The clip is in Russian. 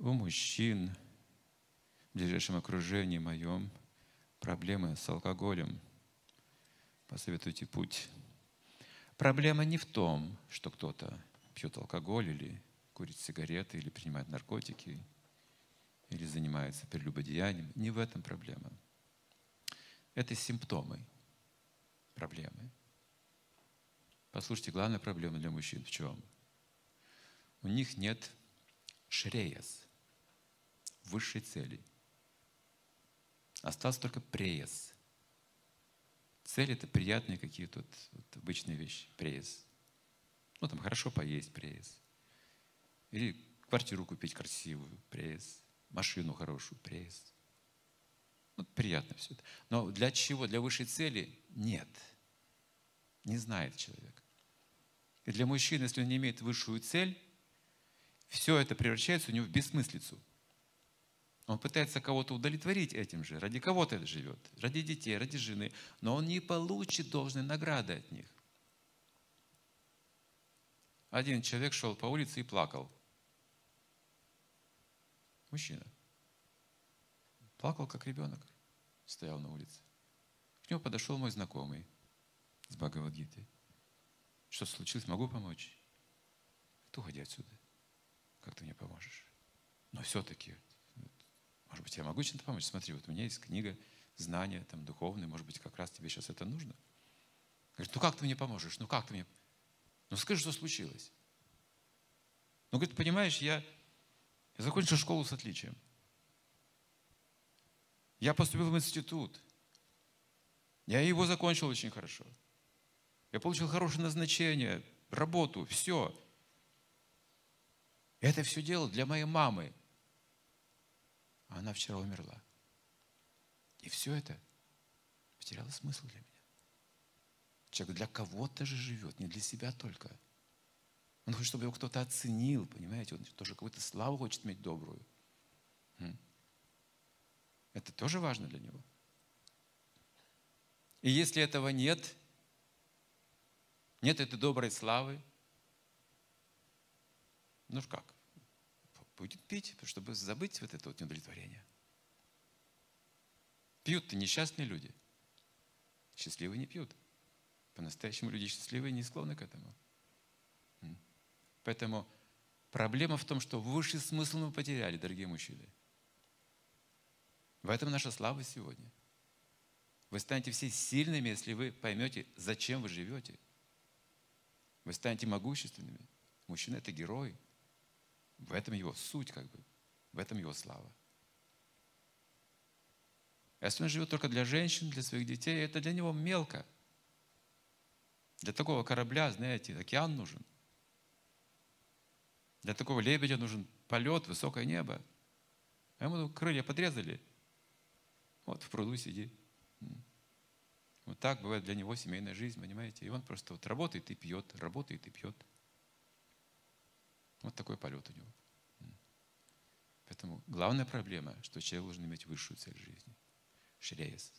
у мужчин в ближайшем окружении моем проблемы с алкоголем. Посоветуйте путь. Проблема не в том, что кто-то пьет алкоголь или курит сигареты, или принимает наркотики, или занимается прелюбодеянием. Не в этом проблема. Это симптомы проблемы. Послушайте, главная проблема для мужчин в чем? У них нет шреяс, высшей цели. Остался только преяс. Цель – это приятные какие-то вот, вот обычные вещи, преяс. Ну, там хорошо поесть, преяс. Или квартиру купить красивую, преяс. Машину хорошую, преяс. Ну, приятно все это. Но для чего? Для высшей цели? Нет. Не знает человек. И для мужчины, если он не имеет высшую цель, все это превращается у него в бессмыслицу. Он пытается кого-то удовлетворить этим же, ради кого-то живет, ради детей, ради жены, но он не получит должной награды от них. Один человек шел по улице и плакал. Мужчина. Плакал, как ребенок, стоял на улице. К нему подошел мой знакомый с Бхагавадгитой. Что случилось? Могу помочь? Ты уходи отсюда. Как ты мне поможешь? Но все-таки, может быть, я могу чем-то помочь? Смотри, вот у меня есть книга, знания там духовные, может быть, как раз тебе сейчас это нужно. Говорит, ну как ты мне поможешь? Ну как ты мне... Ну скажи, что случилось. Ну, говорит, понимаешь, я, я закончил школу с отличием. Я поступил в институт. Я его закончил очень хорошо. Я получил хорошее назначение, работу, все. Это все делал для моей мамы. А она вчера умерла. И все это потеряло смысл для меня. Человек для кого-то же живет, не для себя только. Он хочет, чтобы его кто-то оценил, понимаете? Он тоже какую-то славу хочет иметь добрую. Это тоже важно для него. И если этого нет, нет этой доброй славы, ну как? Будет пить, чтобы забыть вот это вот неудовлетворение. Пьют-то несчастные люди. Счастливые не пьют. По-настоящему люди счастливые не склонны к этому. Поэтому проблема в том, что высший смысл мы потеряли, дорогие мужчины. В этом наша слава сегодня. Вы станете все сильными, если вы поймете, зачем вы живете. Вы станете могущественными. Мужчина – это герой – в этом его суть, как бы. В этом его слава. Если он живет только для женщин, для своих детей, это для него мелко. Для такого корабля, знаете, океан нужен. Для такого лебедя нужен полет, высокое небо. А ему крылья подрезали. Вот в пруду сиди. Вот так бывает для него семейная жизнь, понимаете? И он просто вот работает и пьет, работает и пьет. Вот такой полет у него. Поэтому главная проблема, что человек должен иметь высшую цель жизни. Шреяс.